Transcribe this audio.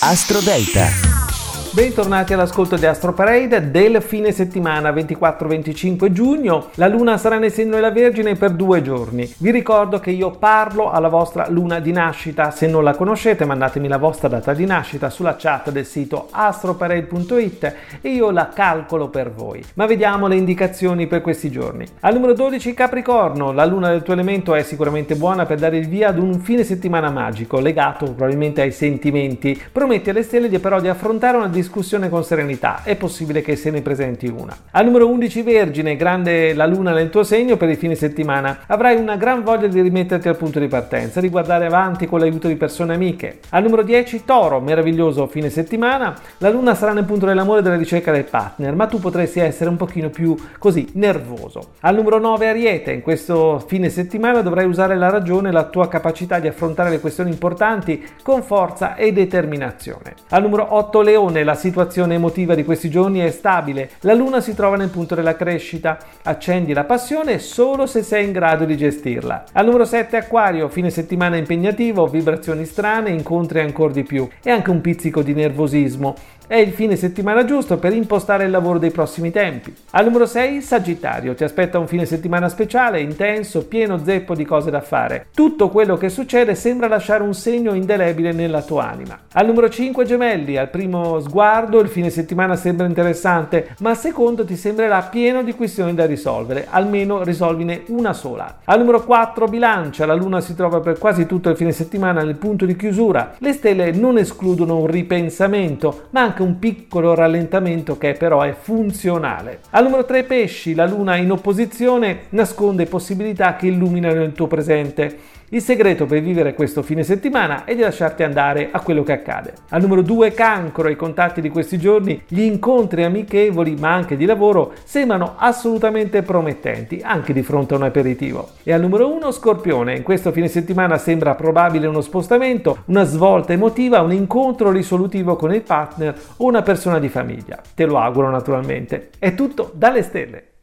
Astro Delta. Bentornati all'ascolto di Astro Parade del fine settimana 24-25 giugno. La luna sarà nel segno della Vergine per due giorni. Vi ricordo che io parlo alla vostra luna di nascita. Se non la conoscete, mandatemi la vostra data di nascita sulla chat del sito astroparade.it e io la calcolo per voi. Ma vediamo le indicazioni per questi giorni. Al numero 12 Capricorno, la luna del tuo elemento è sicuramente buona per dare il via ad un fine settimana magico legato probabilmente ai sentimenti. Promette alle stelle di però di affrontare una discussione discussione con serenità, è possibile che se ne presenti una. Al numero 11 Vergine, grande la luna nel tuo segno per il fine settimana, avrai una gran voglia di rimetterti al punto di partenza, di guardare avanti con l'aiuto di persone amiche. Al numero 10 Toro, meraviglioso fine settimana, la luna sarà nel punto dell'amore e della ricerca del partner, ma tu potresti essere un pochino più così nervoso. Al numero 9 Ariete, in questo fine settimana dovrai usare la ragione e la tua capacità di affrontare le questioni importanti con forza e determinazione. Al numero 8 Leone, la la situazione emotiva di questi giorni è stabile, la luna si trova nel punto della crescita, accendi la passione solo se sei in grado di gestirla. Al numero 7 Acquario, fine settimana impegnativo, vibrazioni strane, incontri ancora di più e anche un pizzico di nervosismo. È il fine settimana giusto per impostare il lavoro dei prossimi tempi. Al numero 6 Sagittario, ti aspetta un fine settimana speciale, intenso, pieno zeppo di cose da fare. Tutto quello che succede sembra lasciare un segno indelebile nella tua anima. Al numero 5 Gemelli, al primo sguardo il fine settimana sembra interessante, ma al secondo ti sembrerà pieno di questioni da risolvere, almeno risolvine una sola. Al numero 4 Bilancia, la luna si trova per quasi tutto il fine settimana nel punto di chiusura. Le stelle non escludono un ripensamento, ma anche un piccolo rallentamento che però è funzionale. Al numero 3 pesci, la luna in opposizione nasconde possibilità che illuminano il tuo presente. Il segreto per vivere questo fine settimana è di lasciarti andare a quello che accade. Al numero 2 cancro, i contatti di questi giorni, gli incontri amichevoli ma anche di lavoro sembrano assolutamente promettenti anche di fronte a un aperitivo. E al numero 1 scorpione, in questo fine settimana sembra probabile uno spostamento, una svolta emotiva, un incontro risolutivo con il partner o una persona di famiglia. Te lo auguro naturalmente. È tutto dalle stelle.